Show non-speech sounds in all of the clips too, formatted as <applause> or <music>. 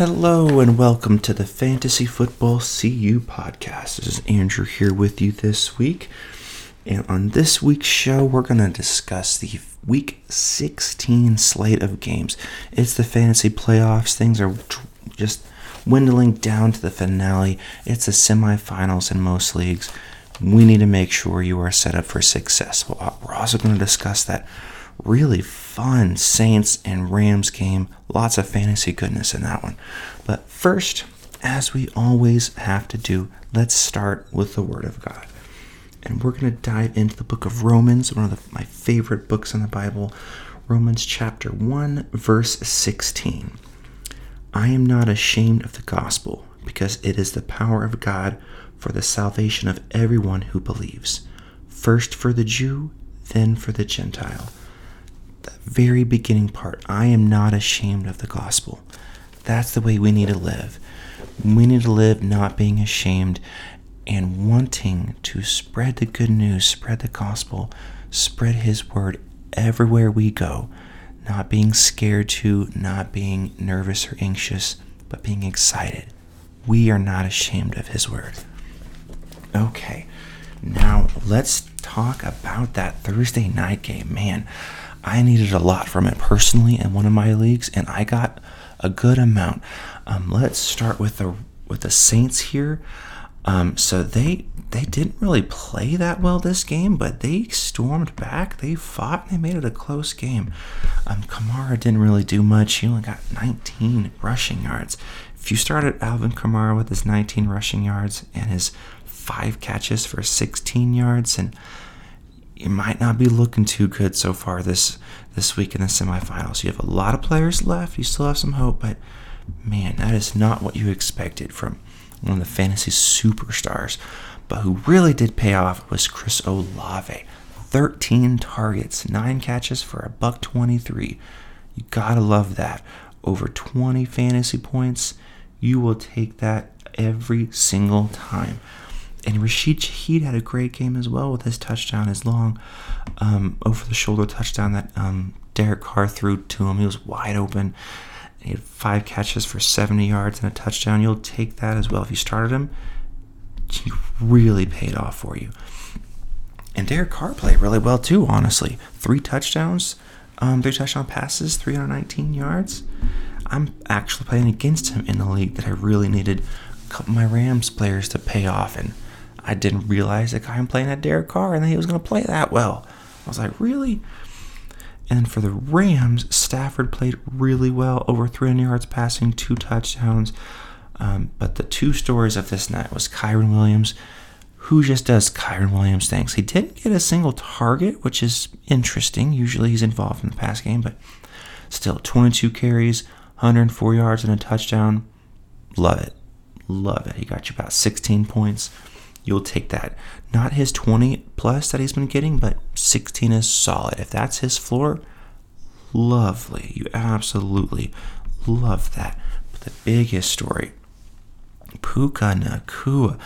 Hello and welcome to the Fantasy Football CU podcast. This is Andrew here with you this week. And on this week's show, we're going to discuss the week 16 slate of games. It's the fantasy playoffs. Things are just dwindling down to the finale. It's the semifinals in most leagues. We need to make sure you are set up for success. We're also going to discuss that really fun Saints and Rams game. Lots of fantasy goodness in that one. But first, as we always have to do, let's start with the Word of God. And we're going to dive into the book of Romans, one of the, my favorite books in the Bible. Romans chapter 1, verse 16. I am not ashamed of the gospel, because it is the power of God for the salvation of everyone who believes, first for the Jew, then for the Gentile very beginning part I am not ashamed of the gospel. That's the way we need to live. We need to live not being ashamed and wanting to spread the good news, spread the gospel, spread His word everywhere we go. Not being scared to, not being nervous or anxious, but being excited. We are not ashamed of His word. Okay, now let's talk about that Thursday night game. Man, I needed a lot from it personally in one of my leagues, and I got a good amount. Um, let's start with the with the Saints here. Um, so they they didn't really play that well this game, but they stormed back. They fought and they made it a close game. Um, Kamara didn't really do much. He only got 19 rushing yards. If you started Alvin Kamara with his 19 rushing yards and his five catches for 16 yards and you might not be looking too good so far this this week in the semifinals. You have a lot of players left. You still have some hope, but man, that is not what you expected from one of the fantasy superstars. But who really did pay off was Chris Olave. 13 targets, 9 catches for a buck 23. You got to love that. Over 20 fantasy points. You will take that every single time. And Rashid Shaheed had a great game as well with his touchdown, his long um, over the shoulder touchdown that um, Derek Carr threw to him. He was wide open. He had five catches for 70 yards and a touchdown. You'll take that as well. If you started him, he really paid off for you. And Derek Carr played really well too, honestly. Three touchdowns, um, three touchdown passes, 319 yards. I'm actually playing against him in the league that I really needed a couple of my Rams players to pay off. And I didn't realize the guy I'm playing at Derek Carr and that he was going to play that well. I was like, really? And for the Rams, Stafford played really well, over 300 yards passing, two touchdowns. Um, but the two stories of this night was Kyren Williams, who just does Kyren Williams things. He didn't get a single target, which is interesting. Usually he's involved in the pass game, but still 22 carries, 104 yards, and a touchdown. Love it. Love it. He got you about 16 points you'll take that. Not his 20 plus that he's been getting, but 16 is solid. If that's his floor, lovely. You absolutely love that. But the biggest story, Puka Nacua,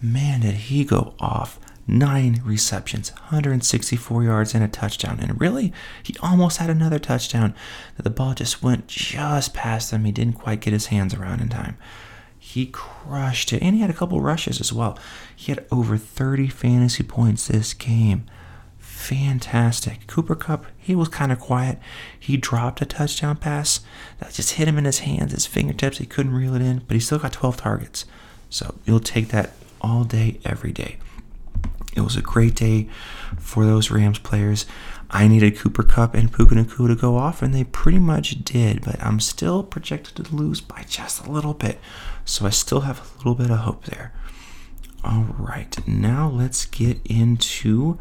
man, did he go off. Nine receptions, 164 yards, and a touchdown. And really, he almost had another touchdown. The ball just went just past him. He didn't quite get his hands around in time. He crushed it. And he had a couple rushes as well. He had over 30 fantasy points this game. Fantastic. Cooper Kupp, he was kind of quiet. He dropped a touchdown pass that just hit him in his hands, his fingertips. He couldn't reel it in, but he still got 12 targets. So you'll take that all day, every day. It was a great day for those Rams players. I needed Cooper Kupp and Puka Nacua to go off, and they pretty much did, but I'm still projected to lose by just a little bit. So I still have a little bit of hope there. All right, now let's get into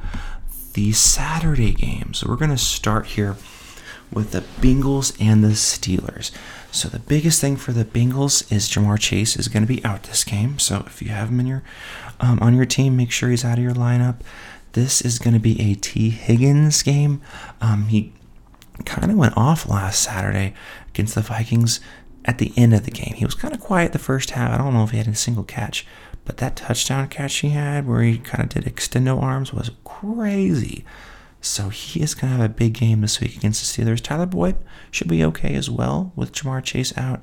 the Saturday games. So we're going to start here with the Bengals and the Steelers. So the biggest thing for the Bengals is Ja'Marr Chase is going to be out this game. So if you have him in your um, on your team, make sure he's out of your lineup. This is going to be a Tee Higgins game. Um, he kind of went off last Saturday against the Vikings at the end of the game. He was kind of quiet the first half. I don't know if he had a single catch, but that touchdown catch he had where he kind of did extendo arms was crazy. So he is going to have a big game this week against the Steelers. Tyler Boyd should be okay as well with Ja'Marr Chase out.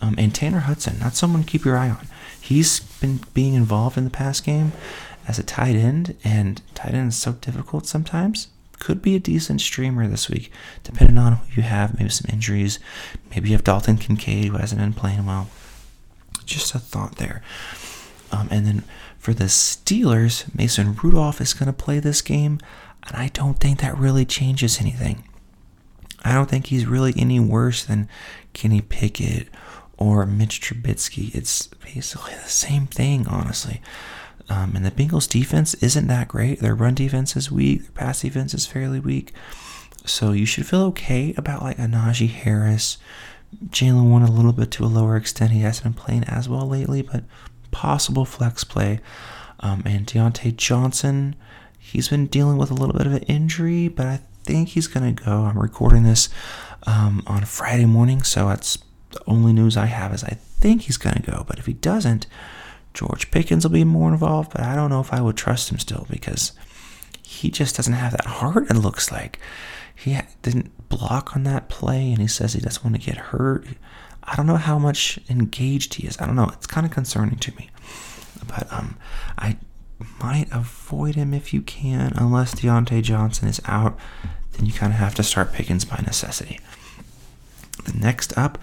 Um, and Tanner Hudson, not someone to keep your eye on. He's been being involved in the pass game as a tight end, and tight end is so difficult sometimes. Could be a decent streamer this week, depending on who you have. Maybe some injuries. Maybe you have Dalton Kincaid who hasn't been playing well. Just a thought there. Um, and then for the Steelers, Mason Rudolph is going to play this game, and I don't think that really changes anything. I don't think he's really any worse than Kenny Pickett or Mitch Trubisky. It's basically the same thing, honestly. Um, and the Bengals defense isn't that great. Their run defense is weak. Their pass defense is fairly weak. So you should feel okay about like a Najee Harris. Jaylen Warren a little bit to a lower extent. He hasn't been playing as well lately, but possible flex play. Um, and Diontae Johnson, he's been dealing with a little bit of an injury, but I think he's going to go. I'm recording this um, on Friday morning, so that's the only news I have is I think he's going to go. But if he doesn't, George Pickens will be more involved, but I don't know if I would trust him still because he just doesn't have that heart, it looks like. He didn't block on that play, and he says he doesn't want to get hurt. I don't know how much engaged he is. I don't know. It's kind of concerning to me. But um, I might avoid him if you can, unless Diontae Johnson is out. Then you kind of have to start Pickens by necessity. The next up,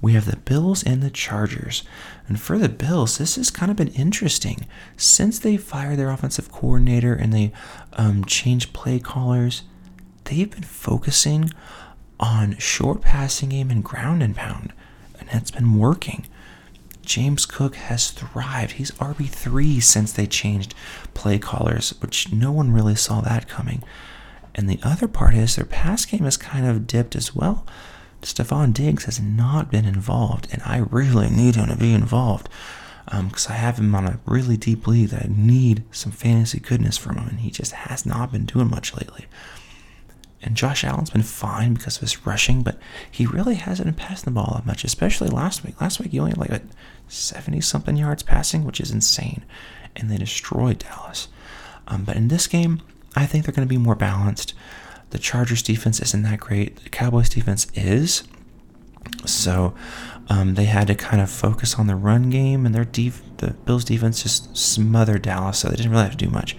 we have the Bills and the Chargers. And for the Bills, this has kind of been interesting. Since they fired their offensive coordinator and they um, changed play callers, they've been focusing on short passing game and ground and pound. And that's been working. James Cook has thrived. He's RB3 since they changed play callers, which no one really saw that coming. And the other part is their pass game has kind of dipped as well. Stefon Diggs has not been involved, and I really need him to be involved because um, I have him on a really deep league that I need some fantasy goodness from him, and he just has not been doing much lately. And Josh Allen's been fine because of his rushing, but he really hasn't been passing the ball that much, especially last week. Last week he only had like 70 something yards passing, which is insane. And they destroyed Dallas. Um, but in this game, I think they're going to be more balanced. The Chargers defense isn't that great. The Cowboys defense is. So um, they had to kind of focus on the run game, and their def- the Bills defense just smothered Dallas, so they didn't really have to do much.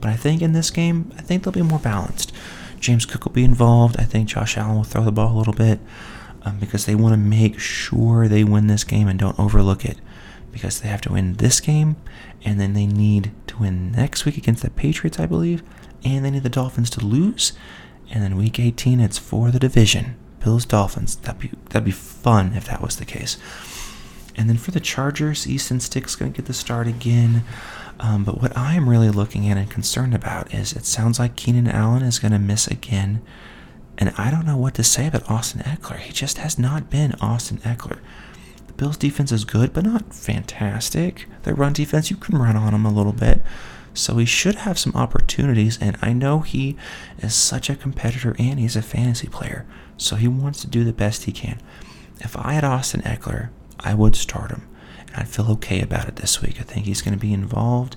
But I think in this game, I think they'll be more balanced. James Cook will be involved. I think Josh Allen will throw the ball a little bit um, because they want to make sure they win this game and don't overlook it because they have to win this game and then they need to win next week against the Patriots, I believe, and they need the Dolphins to lose and then week 18 it's for the division. Bills Dolphins. That'd be that'd be fun if that was the case. And then for the Chargers, Easton Stick's going to get the start again. Um, but what I am really looking at and concerned about is it sounds like Keenan Allen is going to miss again. And I don't know what to say about Austin Ekeler. He just has not been Austin Ekeler. The Bills' defense is good, but not fantastic. Their run defense, you can run on them a little bit. So he should have some opportunities, and I know he is such a competitor and he's a fantasy player, so he wants to do the best he can. If I had Austin Ekeler, I would start him, and I'd feel okay about it this week. I think he's going to be involved.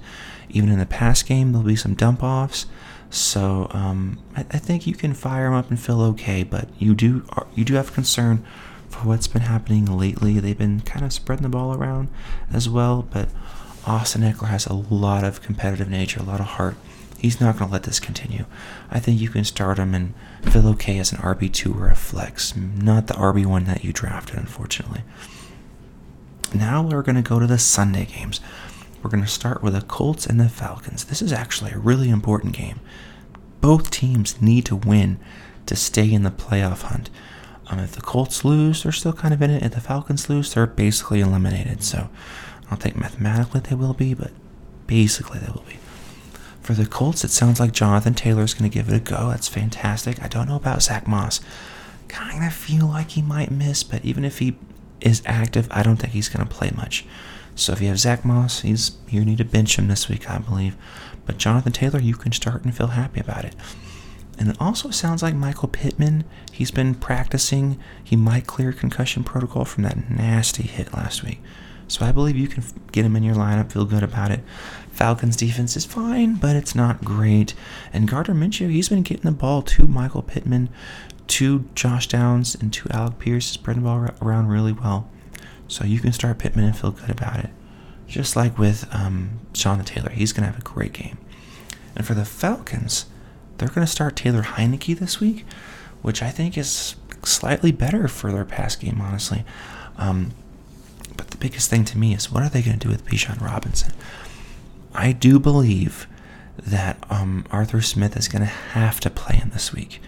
Even in the pass game, there'll be some dump offs. So um, I, I, think you can fire him up and feel okay, but you do you do have concern for what's been happening lately. They've been kind of spreading the ball around as well, but Austin Ekeler has a lot of competitive nature, a lot of heart. He's not going to let this continue. I think you can start him and feel okay as an RB2 or a flex, not the RB1 that you drafted, unfortunately. Now we're going to go to the Sunday games. We're going to start with the Colts and the Falcons. This is actually a really important game. Both teams need to win to stay in the playoff hunt. Um, if the Colts lose, they're still kind of in it. If the Falcons lose, they're basically eliminated. So I don't think mathematically they will be, but basically they will be. For the Colts, it sounds like Jonathan Taylor is going to give it a go. That's fantastic. I don't know about Zach Moss. Kind of feel like he might miss, but even if he is active, I don't think he's going to play much. So if you have Zach Moss, he's you need to bench him this week, I believe. But Jonathan Taylor, you can start and feel happy about it. And it also sounds like Michael Pittman, he's been practicing. He might clear concussion protocol from that nasty hit last week. So I believe you can get him in your lineup, feel good about it. Falcons defense is fine, but it's not great. And Gardner Minshew, he's been getting the ball to Michael Pittman, to Josh Downs, and to Alec Pierce, spreading the ball around really well. So you can start Pittman and feel good about it. Just like with um, Jonathan Taylor, he's going to have a great game. And for the Falcons, they're going to start Taylor Heinicke this week, which I think is slightly better for their pass game, honestly. Um, the biggest thing to me is what are they going to do with Bijan Robinson? I do believe that um, Arthur Smith is going to have to play him this week.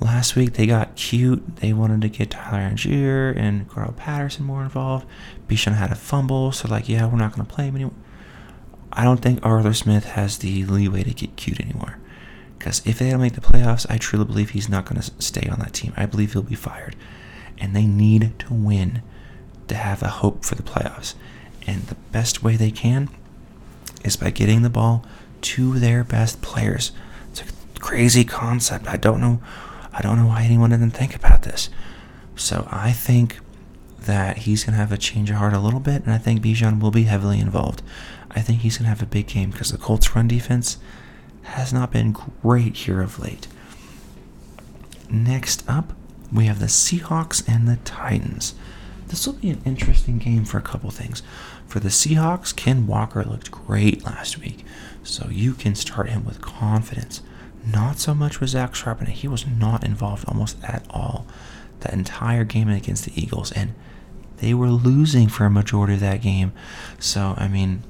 Last week they got cute. They wanted to get Tyler Allgeier and Carl Patterson more involved. Bijan had a fumble, so like, yeah, we're not going to play him anymore. I don't think Arthur Smith has the leeway to get cute anymore. Because if they don't make the playoffs, I truly believe he's not going to stay on that team. I believe he'll be fired. And they need to win to have a hope for the playoffs. And the best way they can is by getting the ball to their best players. It's a crazy concept. I don't know I don't know why anyone didn't think about this. So I think that he's going to have a change of heart a little bit, and I think Bijan will be heavily involved. I think he's going to have a big game because the Colts' run defense has not been great here of late. Next up, we have the Seahawks and the Titans. This will be an interesting game for a couple things. For the Seahawks, Ken Walker looked great last week, so you can start him with confidence. Not so much with Zach Charbonnet. He was not involved almost at all that entire game against the Eagles, and they were losing for a majority of that game. So, I mean,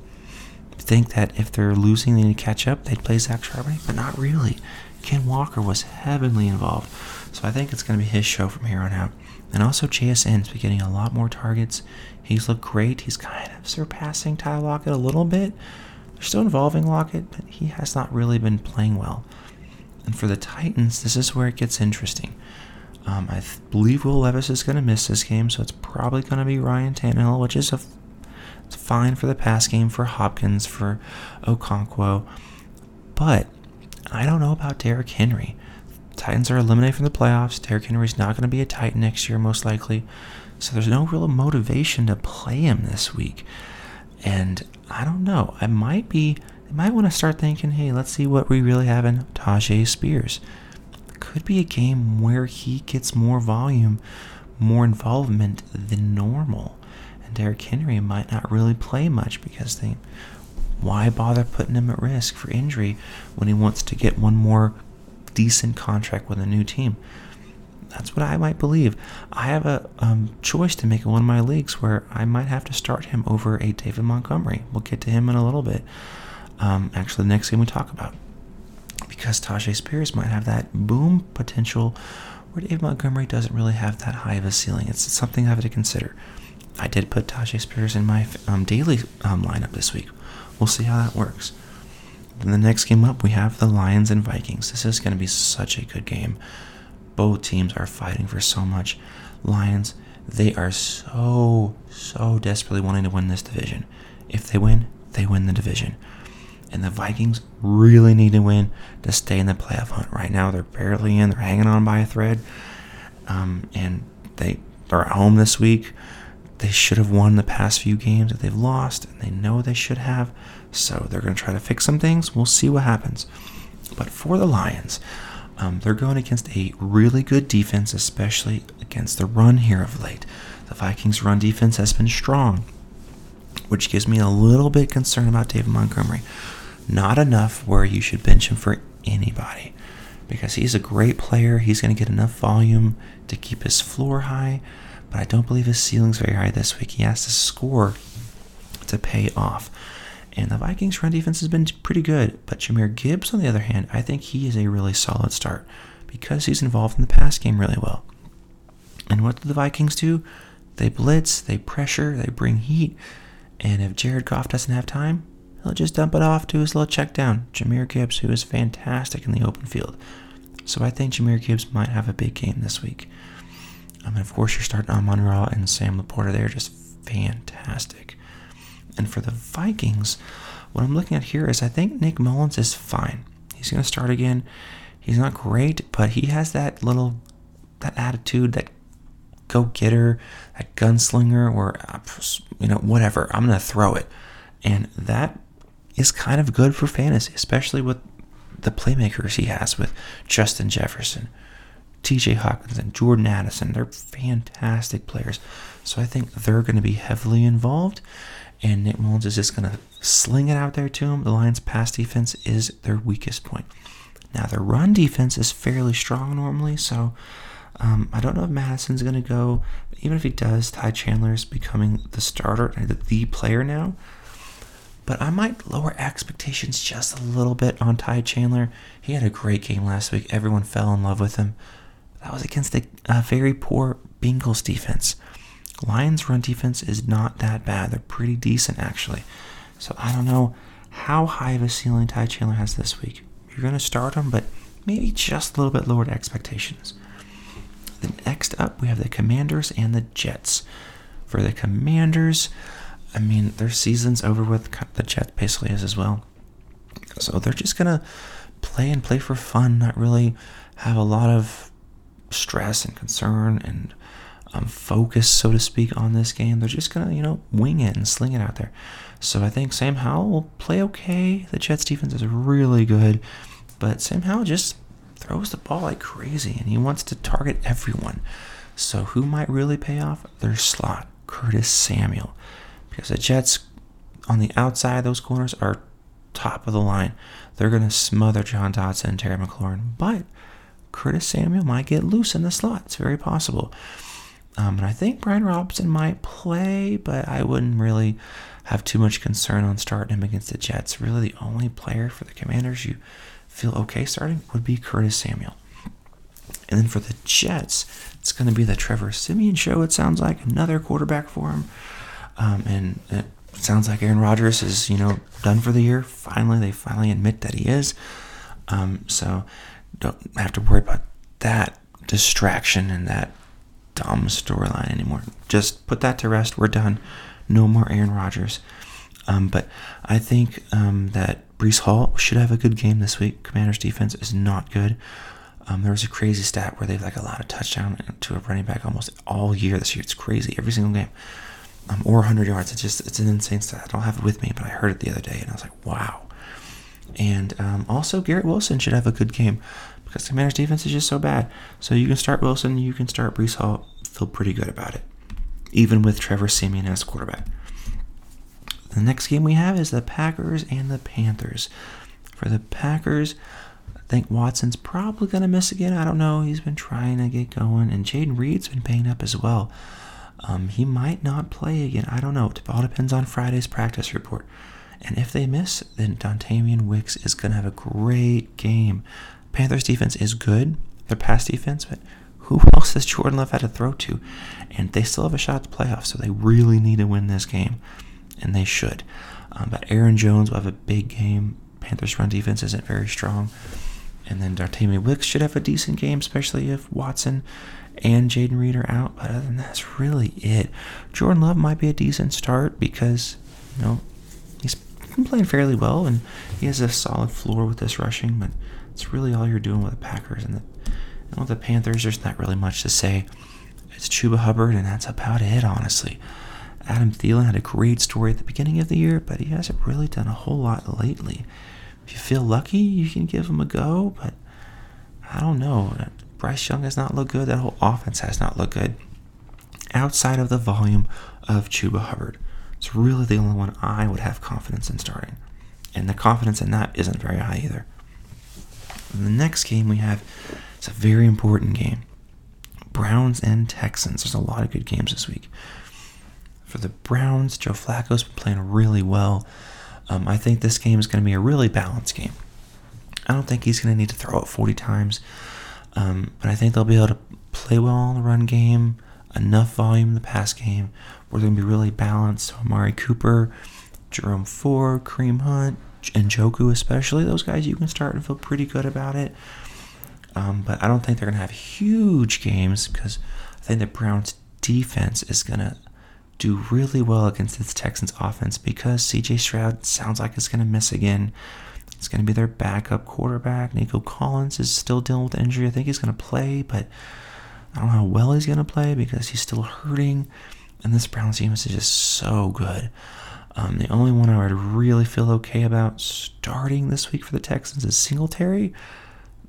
think that if they're losing, they need to catch up. They'd play Zach Charbonnet, but not really. Ken Walker was heavily involved. So I think it's going to be his show from here on out. And also, JSN's been getting a lot more targets. He's looked great. He's kind of surpassing Ty Lockett a little bit. They're still involving Lockett, but he has not really been playing well. And for the Titans, this is where it gets interesting. Um, I th- believe Will Levis is going to miss this game, so it's probably going to be Ryan Tannehill, which is a f- it's fine for the pass game for Hopkins, for Okonkwo. But I don't know about Derrick Henry. Titans are eliminated from the playoffs. Derrick Henry's not going to be a Titan next year, most likely. So there's no real motivation to play him this week. And I don't know. I might be they might want to start thinking, hey, let's see what we really have in Tyjae Spears. Could be a game where he gets more volume, more involvement than normal. And Derrick Henry might not really play much because they why bother putting him at risk for injury when he wants to get one more decent contract with a new team? That's what I might believe. I have a um, choice to make in one of my leagues where I might have to start him over a David Montgomery. We'll get to him in a little bit um, actually the next game we talk about. Because Tyjae Spears might have that boom potential where David Montgomery doesn't really have that high of a ceiling. It's something I have to consider. I did put Tyjae Spears in my um, daily um, lineup this week. We'll see how that works. Then the next game up, we have the Lions and Vikings. This is going to be such a good game. Both teams are fighting for so much. Lions, they are so, so desperately wanting to win this division. If they win, they win the division and the Vikings really need to win to stay in the playoff hunt. Right now, they're barely in; they're hanging on by a thread, um, and they are at home this week. They should have won the past few games that they've lost, and they know they should have. So they're going to try to fix some things. We'll see what happens. But for the Lions, um, they're going against a really good defense, especially against the run here of late. The Vikings' run defense has been strong, which gives me a little bit concerned about David Montgomery. Not enough where you should bench him for anybody because he's a great player. He's going to get enough volume to keep his floor high, but I don't believe his ceiling's very high this week. He has to score to pay off. And the Vikings' run defense has been pretty good, but Jahmyr Gibbs, on the other hand, I think he is a really solid start because he's involved in the pass game really well. And what do the Vikings do? They blitz, they pressure, they bring heat. And if Jared Goff doesn't have time, he'll just dump it off to his little check down, Jahmyr Gibbs, who is fantastic in the open field. So I think Jahmyr Gibbs might have a big game this week. And of course, you're starting Amon Ra and Sam LaPorta. They're just fantastic. And for the Vikings, what I'm looking at here is I think Nick Mullens is fine. He's going to start again. He's not great, but he has that little that attitude, that go getter, that gunslinger, or you know whatever. I'm going to throw it, and that is kind of good for fantasy, especially with the playmakers he has with Justin Jefferson, TJ Hockenson, Jordan Addison. They're fantastic players. So I think they're going to be heavily involved. And Nick Mullens is just going to sling it out there to them. The Lions' pass defense is their weakest point. Now, their run defense is fairly strong normally. So um, I don't know if Mattison's going to go. But Even if he does, Ty Chandler is becoming the starter, the player now. But I might lower expectations just a little bit on Ty Chandler. He had a great game last week. Everyone fell in love with him. That was against a uh, very poor Bengals defense. Lions' run defense is not that bad. They're pretty decent, actually. So I don't know how high of a ceiling Ty Chandler has this week. You're going to start him, but maybe just a little bit lowered expectations. Then next up, we have the Commanders and the Jets. For the Commanders, I mean, their season's over with. The Jets basically is as well. So they're just going to play and play for fun, not really have a lot of stress and concern and um, focus, so to speak, on this game. They're just going to, you know, wing it and sling it out there. So I think Sam Howell will play okay. The Jets defense is really good, but Sam Howell just throws the ball like crazy and he wants to target everyone. So who might really pay off? Their slot, Curtis Samuel. Because the Jets on the outside, those corners are top of the line. They're going to smother John Dodson and Terry McLaurin. But Curtis Samuel might get loose in the slot. It's very possible. Um, and I think Brian Robinson might play, but I wouldn't really have too much concern on starting him against the Jets. Really, the only player for the Commanders you feel okay starting would be Curtis Samuel. And then for the Jets, it's going to be the Trevor Siemian show, it sounds like. Another quarterback for him. Um, and it sounds like Aaron Rodgers is, you know, done for the year. Finally, they finally admit that he is. Um, so don't have to worry about that distraction and that dumb storyline anymore. Just put that to rest. We're done. No more Aaron Rodgers. Um, but I think um, that Breece Hall should have a good game this week. Commanders defense is not good. Um, there was a crazy stat where they've like allowed a touchdown to a running back almost all year this year. It's crazy every single game, um, or 100 yards. It's just it's an insane stat. I don't have it with me, but I heard it the other day and I was like, wow. And um, also Garrett Wilson should have a good game because the Commanders defense is just so bad. So you can start Wilson, you can start Breece Hall. Feel pretty good about it, even with Trevor Siemian as quarterback. The next game we have is the Packers and the Panthers. For the Packers, I think Watson's probably going to miss again. I don't know. He's been trying to get going, and Jayden Reed's been banged up as well. Um, he might not play again. I don't know. It all depends on Friday's practice report. And if they miss, then Dontayvion Wicks is going to have a great game. Panthers defense is good, their pass defense, but who <laughs> else has Jordan Love had to throw to? And they still have a shot at the playoffs, so they really need to win this game and they should. Um, but Aaron Jones will have a big game. Panthers' run defense isn't very strong. And then Dontayvion Wicks should have a decent game, especially if Watson and Jayden Reed are out. But other than that, that's really it. Jordan Love might be a decent start because, you know, been playing fairly well and he has a solid floor with this rushing. But it's really all you're doing with the Packers. And, the, and with the Panthers, there's not really much to say. It's Chuba Hubbard, and that's about it, honestly. Adam Thielen had a great story at the beginning of the year, but he hasn't really done a whole lot lately. If you feel lucky, you can give him a go, but I don't know. Bryce Young has not looked good. That whole offense has not looked good. Outside of the volume of Chuba Hubbard, it's really the only one I would have confidence in starting. And the confidence in that isn't very high either. And the next game we have is a very important game. Browns and Texans. There's a lot of good games this week for the Browns. Joe Flacco's been playing really well. Um, I think this game is going to be a really balanced game. I don't think he's going to need to throw it 40 times, um, but I think they'll be able to play well in the run game, enough volume in the pass game. We're going to be really balanced. Amari Cooper, Jerome Ford, Kareem Hunt, and Njoku, especially, those guys you can start and feel pretty good about it. Um, but I don't think they're going to have huge games because I think the Browns defense is going to do really well against this Texans offense because CJ Stroud sounds like it's going to miss again. It's going to be their backup quarterback. Nico Collins is still dealing with injury. I think he's going to play, but I don't know how well he's going to play because he's still hurting. And this Browns team is just so good. Um, the only one I would really feel okay about starting this week for the Texans is Singletary.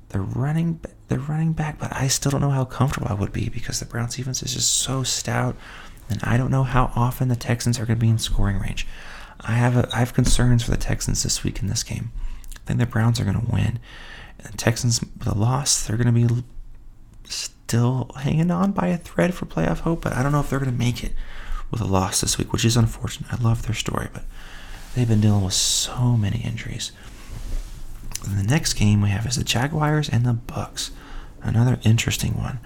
They're running their running back, but I still don't know how comfortable I would be because the Browns defense is just so stout, and I don't know how often the Texans are going to be in scoring range. I have a, I have concerns for the Texans this week in this game. I think the Browns are going to win. And the Texans with a loss, they're going to be still hanging on by a thread for playoff hope, but I don't know if they're going to make it with a loss this week, which is unfortunate. I love their story, but they've been dealing with so many injuries. And the next game we have is the Jaguars and the Bucks. Another interesting one.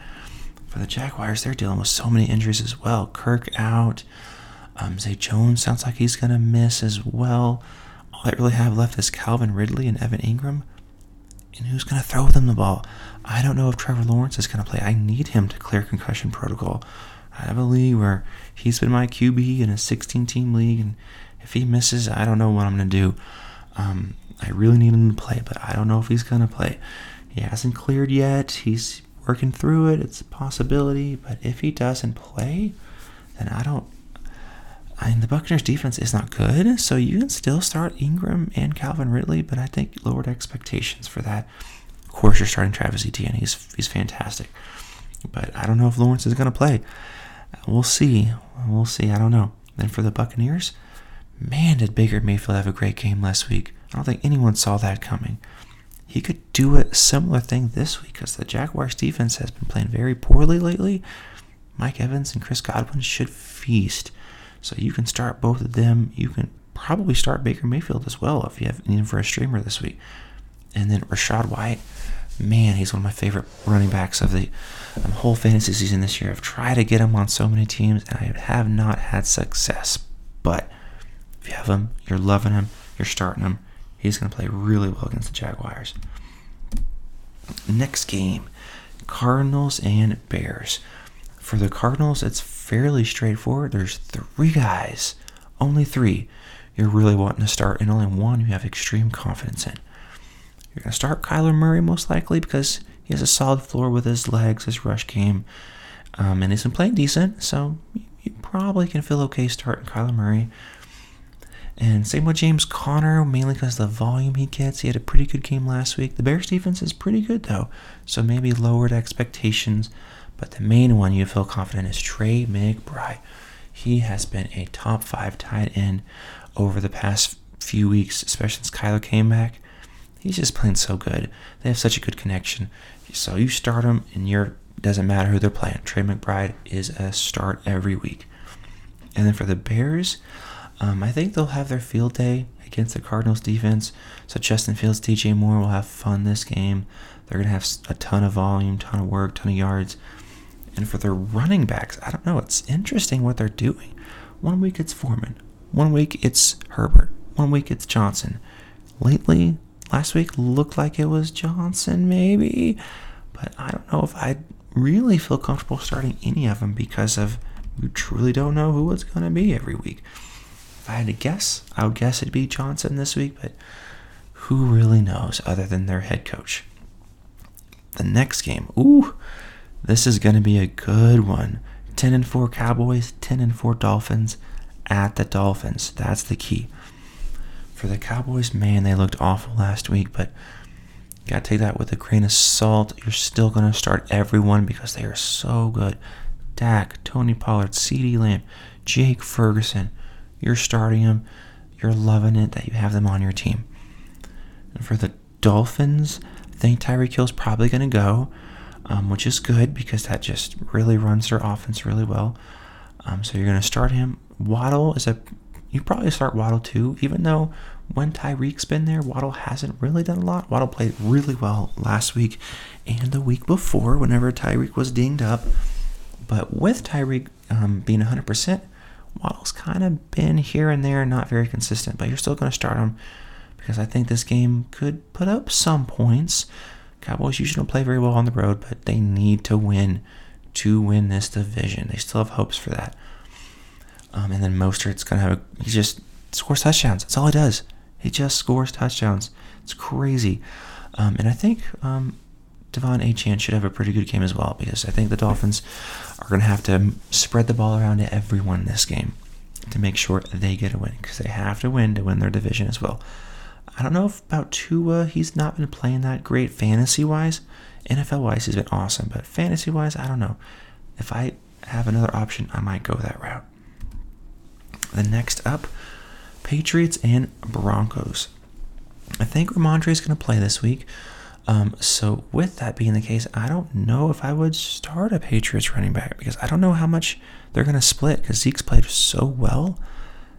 For the Jaguars, they're dealing with so many injuries as well. Kirk out. Um, Zay Jones sounds like he's going to miss as well. All they really have left is Calvin Ridley and Evan Engram. And who's going to throw them the ball? I don't know if Trevor Lawrence is going to play. I need him to clear concussion protocol. I have a league where he's been my QB in a 16 team league, and if he misses, I don't know what I'm going to do. Um, I really need him to play, but I don't know if he's going to play. He hasn't cleared yet. He's working through it. It's a possibility, but if he doesn't play, then I don't. I mean, the Buccaneers defense is not good, so you can still start Engram and Calvin Ridley, but I think lowered expectations for that. Of course, you're starting Travis Etienne. He's he's fantastic, but I don't know if Lawrence is going to play. We'll see. We'll see. I don't know. Then for the Buccaneers, man, did Baker Mayfield have a great game last week. I don't think anyone saw that coming. He could do a similar thing this week because the Jaguars defense has been playing very poorly lately. Mike Evans and Chris Godwin should feast. So you can start both of them. You can probably start Baker Mayfield as well if you have him for a streamer this week. And then Rachaad White, man, he's one of my favorite running backs of the um, whole fantasy season this year. I've tried to get him on so many teams and I have not had success. But if you have him, you're loving him, you're starting him. He's going to play really well against the Jaguars. Next game Cardinals and Bears. For the Cardinals, it's fairly straightforward. There's three guys, only three, you're really wanting to start, and only one you have extreme confidence in. You're going to start Kyler Murray most likely because he has a solid floor with his legs, his rush game, um, and he's been playing decent, so you probably can feel okay starting Kyler Murray. And same with James Conner, mainly because of the volume he gets. He had a pretty good game last week. The Bears defense is pretty good though, so maybe lowered expectations. But the main one you feel confident is Trey McBride. He has been a top five tight end over the past few weeks, especially since Kyler came back. He's just playing so good. They have such a good connection. So you start him, and you're doesn't matter who they're playing. Trey McBride is a start every week. And then for the Bears, um, I think they'll have their field day against the Cardinals defense. So Justin Fields, DJ Moore will have fun this game. They're to have a ton of volume, ton of work, ton of yards. And for their running backs, I don't know. It's interesting what they're doing. One week it's Foreman. One week it's Herbert. One week it's Johnson. Lately, last week looked like it was Johnson, maybe. But I don't know if I really feel comfortable starting any of them because of we truly don't know who it's going to be every week. If I had to guess, I would guess it'd be Johnson this week, but who really knows other than their head coach? The next game, ooh, this is going to be a good one. 10 and 4 Cowboys, 10 and 4 Dolphins at the Dolphins. That's the key. For the Cowboys, man, they looked awful last week, but got to take that with a grain of salt. You're still to start everyone because they are so good. Dak, Tony Pollard, CeeDee Lamb, Jake Ferguson. You're starting them. You're loving it that you have them on your team. And for the Dolphins, I think Tyreek Hill's probably to go, um, which is good because that just really runs their offense really well. Um, so you're to start him. Waddle is a you probably start Waddle too, even though when Tyreek's been there, Waddle hasn't really done a lot. Waddle played really well last week and the week before whenever Tyreek was dinged up. But with Tyreek um, being 100%, Waddle's kind of been here and there, not very consistent, but you're still going to start him because I think this game could put up some points. Cowboys usually don't play very well on the road, but they need to win to win this division. They still have hopes for that. Um, and then Mostert's going to have, a, he just scores touchdowns. That's all he does. He just scores touchdowns. It's crazy. Um, and I think um, De'Von Achane should have a pretty good game as well because I think the Dolphins are going to have to spread the ball around to everyone this game to make sure they get a win because they have to win to win their division as well. I don't know about Tua. He's not been playing that great fantasy wise. NFL wise, he's been awesome, but fantasy wise, I don't know. If I have another option, I might go that route. The next up, Patriots and Broncos. I think Rhamondre is going to play this week. Um, so with that being the case, I don't know if I would start a Patriots running back because I don't know how much they're going to split because Zeke's played so well,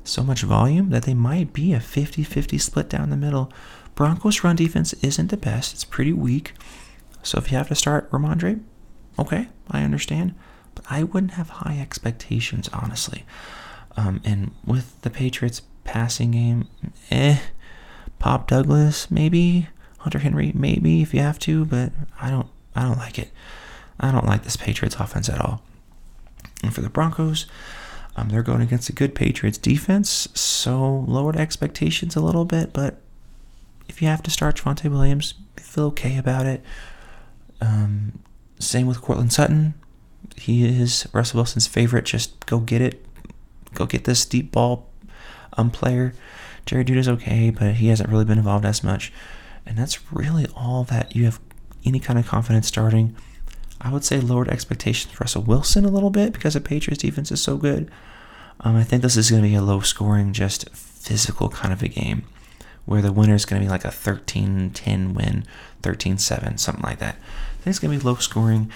so much volume that they might be a 50-50 split down the middle. Broncos run defense isn't the best. It's pretty weak. So if you have to start Rhamondre, okay, I understand. But I wouldn't have high expectations, honestly. Um, and with the Patriots passing game, eh. Pop Douglas, maybe. Hunter Henry, maybe if you have to, but I don't I don't like it. I don't like this Patriots offense at all. And for the Broncos, um, they're going against a good Patriots defense, so lowered expectations a little bit, but if you have to start Javonte Williams, feel okay about it. Um, same with Courtland Sutton. He is Russell Wilson's favorite. Just go get it. Go get this deep ball um, player. Jerry Jeudy's okay, but he hasn't really been involved as much. And that's really all that you have any kind of confidence starting. I would say lowered expectations for Russell Wilson a little bit because the Patriots defense is so good. Um, I think this is going to be a low scoring, just physical kind of a game where the winner is going to be like a 13 10 win, 13 7, something like that. I think it's going to be low scoring,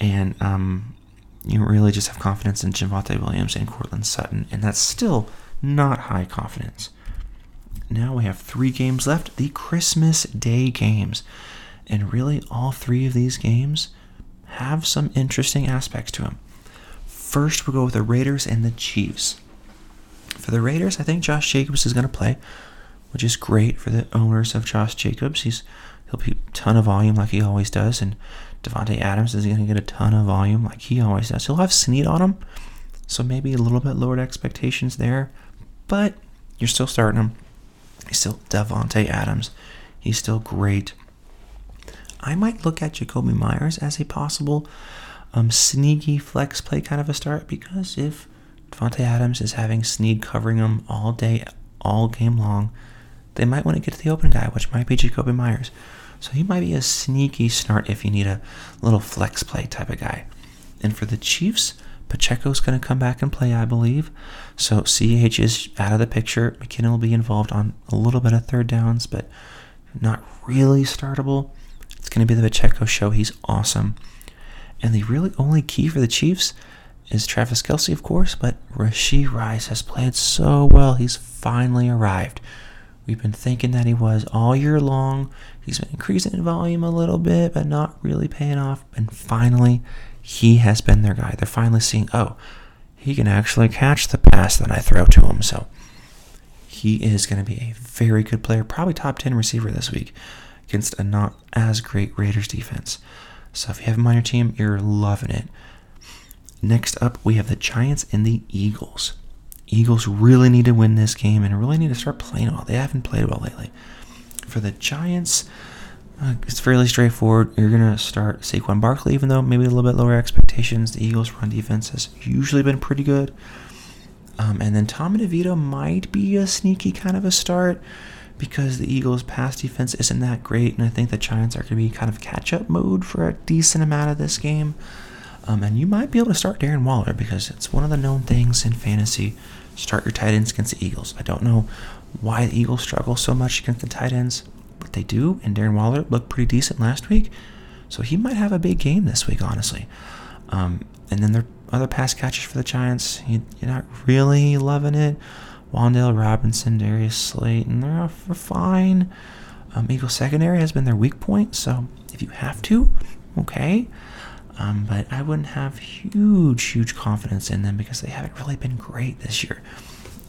and um, you really just have confidence in Javonte Williams and Courtland Sutton, and that's still not high confidence. Now we have three games left the Christmas Day games. And really, all three of these games have some interesting aspects to them. First, we'll go with the Raiders and the Chiefs. For the Raiders, I think Josh Jacobs is going to play, which is great for the owners of Josh Jacobs. He's he'll be a ton of volume like he always does, and Davante Adams is going to get a ton of volume like he always does. He'll have Sneed on him, so maybe a little bit lowered expectations there, but you're still starting him. He's still Davante Adams. He's still great. I might look at Jakobi Meyers as a possible um, sneaky flex play kind of a start because if Davante Adams is having Sneed covering him all day, all game long, they might want to get to the open guy, which might be Jakobi Meyers. So he might be a sneaky start if you need a little flex play type of guy. And for the Chiefs, Pacheco's going to come back and play, I believe. So CH is out of the picture. McKinnon will be involved on a little bit of third downs, but not really startable. It's going to be the Pacheco show. He's awesome. And the really only key for the Chiefs is Travis Kelce, of course, but Rashee Rice has played so well. He's finally arrived. We've been thinking that he was all year long. He's been increasing in volume a little bit, but not really paying off. And finally, he has been their guy. They're finally seeing, oh, he can actually catch the pass that I throw to him. So he is going to be a very good player, probably top 10 receiver this week against a not as great Raiders defense. So if you have him on your team, you're loving it. Next up, we have the Giants and the Eagles. Eagles really need to win this game and really need to start playing well. They haven't played well lately. For the Giants, uh, it's fairly straightforward. You're going to start Saquon Barkley, even though maybe a little bit lower expectations. The Eagles' run defense has usually been pretty good. Um, and then Tom DeVito might be a sneaky kind of a start because the Eagles' pass defense isn't that great. And I think the Giants are going to be kind of catch up mode for a decent amount of this game. Um, and you might be able to start Darren Waller because it's one of the known things in fantasy. Start your tight ends against the Eagles. I don't know why the Eagles struggle so much against the tight ends they do. And Darren Waller looked pretty decent last week, so he might have a big game this week, honestly. Um, and then their other pass catchers for the Giants, you, are not really loving it. Wan'Dale Robinson, Darius Slayton, they're off for fine. Um, Eagle secondary has been their weak point, so if you have to, okay. Um, but I wouldn't have huge, huge confidence in them because they haven't really been great this year.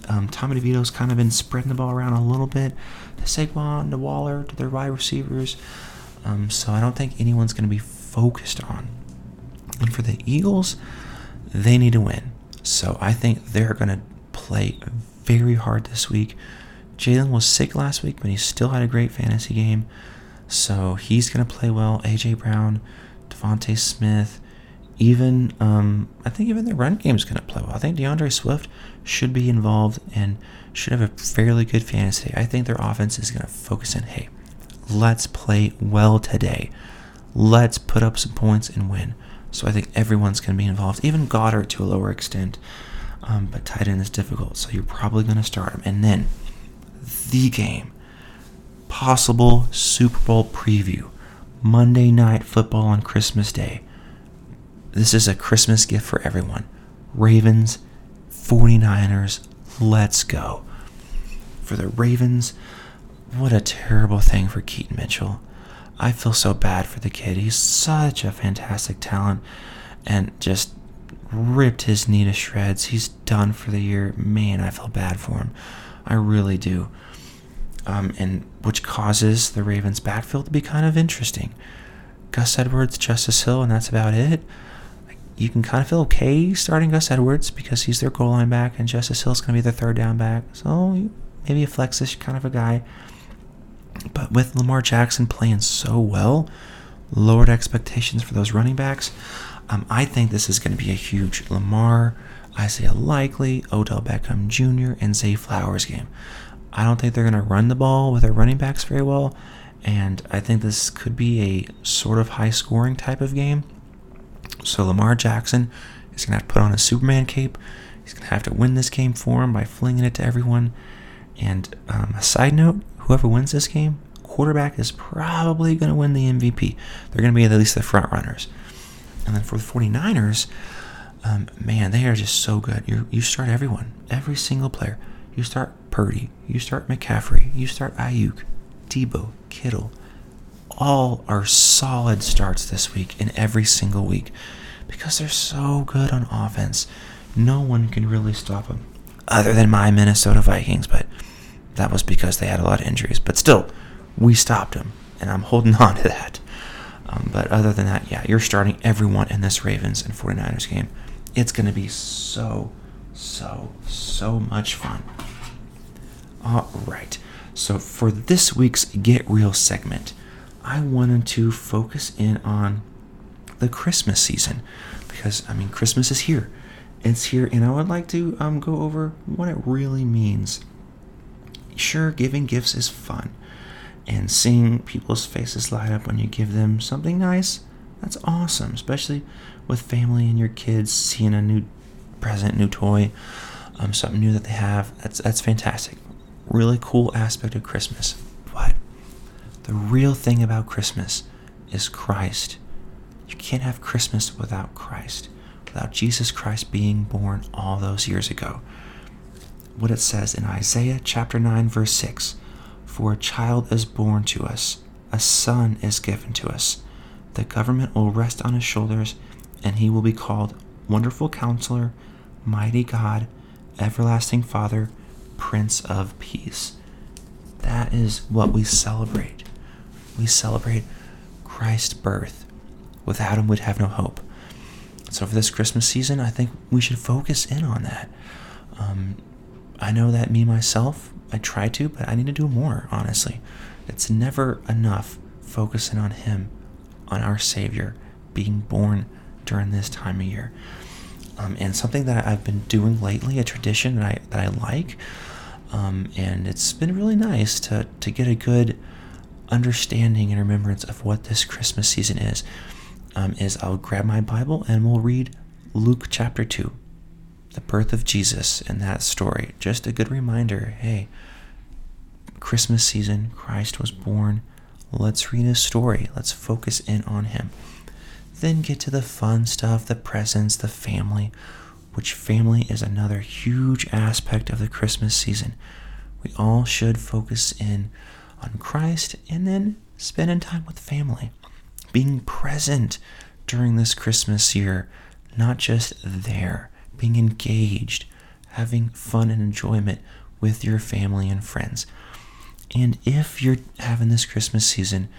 Um, Tommy DeVito's kind of been spreading the ball around a little bit to Saquon, to Waller, to their wide receivers. Um, so I don't think anyone's going to be focused on. And for the Eagles, they need to win. So I think they're going to play very hard this week. Jalen was sick last week, but he still had a great fantasy game. So he's going to play well. A.J. Brown, DeVonta Smith, even um, I think even the run game is going to play well. I think D'Andre Swift should be involved and should have a fairly good fantasy. I think their offense is going to focus in, hey, let's play well today. Let's put up some points and win. So I think everyone's going to be involved, even Goedert to a lower extent. Um, but tight end is difficult, so you're probably going to start him. And then the game, possible Super Bowl preview, Monday Night Football on Christmas Day. This is a Christmas gift for everyone. Ravens, 49ers, let's go. For the Ravens, what a terrible thing for Keaton Mitchell. I feel so bad for the kid. He's such a fantastic talent and just ripped his knee to shreds. He's done for the year. Man, I feel bad for him. I really do. Um, and which causes the Ravens' backfield to be kind of interesting. Gus Edwards, Justice Hill, and that's about it. You can kind of feel okay starting Gus Edwards because he's their goal line back, and Justice Hill's going to be the third down back. So maybe a flexish kind of a guy. But with Lamar Jackson playing so well, lowered expectations for those running backs. Um, I think this is going to be a huge Lamar, Isaiah Likely, Odell Beckham Jr., and Zay Flowers game. I don't think they're going to run the ball with their running backs very well, and I think this could be a sort of high scoring type of game. So Lamar Jackson is going to have to put on a Superman cape. He's going to have to win this game for him by flinging it to everyone. And um, a side note whoever wins this game, quarterback is probably going to win the MVP. They're going to be at least the front runners. And then for the 49ers, um, man, they are just so good. You you start everyone, every single player. You start Purdy, you start McCaffrey, you start Aiyuk, Deebo, Kittle. All are solid starts this week in every single week because they're so good on offense. No one can really stop them, other than my Minnesota Vikings. But that was because they had a lot of injuries. But still, we stopped them, and I'm holding <laughs> on to that. Um, but other than that, yeah, you're starting everyone in this Ravens and 49ers game. It's going to be so, so, so much fun. All right. So for this week's Get Real segment, I wanted to focus in on the Christmas season because I mean Christmas is here. It's here, and I would like to um, go over what it really means sure, giving gifts is fun. And seeing people's faces light up when you give them something nice, that's awesome. Especially with family and your kids seeing a new present, new toy, um, something new that they have. That's that's fantastic. Really cool aspect of Christmas. The real thing about Christmas is Christ. You can't have Christmas without Christ, without Jesus Christ being born all those years ago what it says in Isaiah chapter 9, verse 6 For a child is born to us, a son is given to us. The government will rest on his shoulders, and he will be called Wonderful Counselor, Mighty God, Everlasting Father, Prince of Peace. That is what we celebrate. We celebrate Christ's birth. Without him, we'd have no hope. So, for this Christmas season, I think we should focus in on that. Um, I know that me myself, I try to, but I need to do more, honestly. It's never enough focusing on Him, on our Savior being born during this time of year. Um, and something that I've been doing lately, a tradition that I, that I like, um, and it's been really nice to, to get a good understanding and remembrance of what this Christmas season is, um, is I'll grab my Bible and we'll read Luke chapter 2 the birth of Jesus and that story. Just a good reminder hey, Christmas season, Christ was born. Let's read his story. Let's focus in on him. Then get to the fun stuff, the presents, the family, which family is another huge aspect of the Christmas season. We all should focus in on Christ and then spending time with family, being present during this Christmas year, not just there being engaged, having fun and enjoyment with your family and friends. And if you're having this Christmas season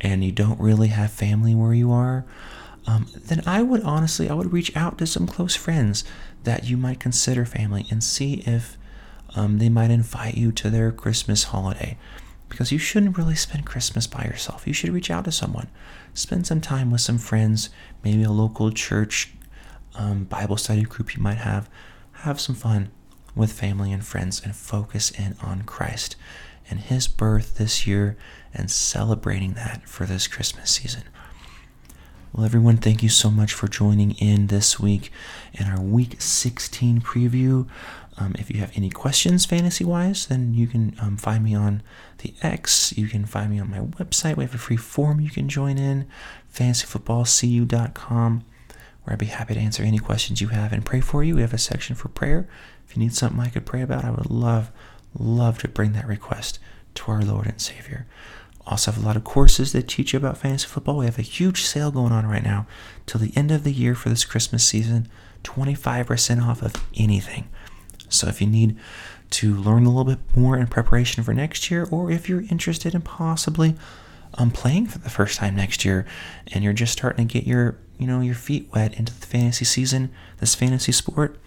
and you don't really have family where you are, um, then I would honestly, I would reach out to some close friends that you might consider family and see if um, they might invite you to their Christmas holiday. Because you shouldn't really spend Christmas by yourself. You should reach out to someone. Spend some time with some friends, maybe a local church um, Bible study group you might have. Have some fun. with family and friends and focus in on Christ and His birth this year and celebrating that for this Christmas season. Well, everyone, thank you so much for joining in this week in our Week 16 preview. Um, if you have any questions fantasy wise, then you can um, find me on the X. You can find me on my website. We have a free form you can join in, fantasyfootballcu.com, where I'd be happy to answer any questions you have and pray for you. We have a section for prayer. If you need something I could pray about, I would love, love to bring that request to our Lord and Savior. Also, have a lot of courses that teach you about fantasy football. We have a huge sale going on right now till the end of the year for this Christmas season 25% off of anything. So if you need to learn a little bit more in preparation for next year, or if you're interested in possibly um, playing for the first time next year, and you're just starting to get your you know your feet wet into the fantasy season, this fantasy sport,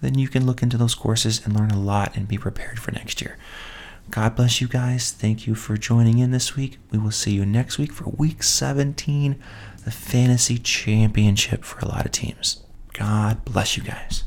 then you can look into those courses and learn a lot and be prepared for next year. God bless you guys. Thank you for joining in this week. We will see you next week for week 17, the fantasy championship for a lot of teams. God bless you guys.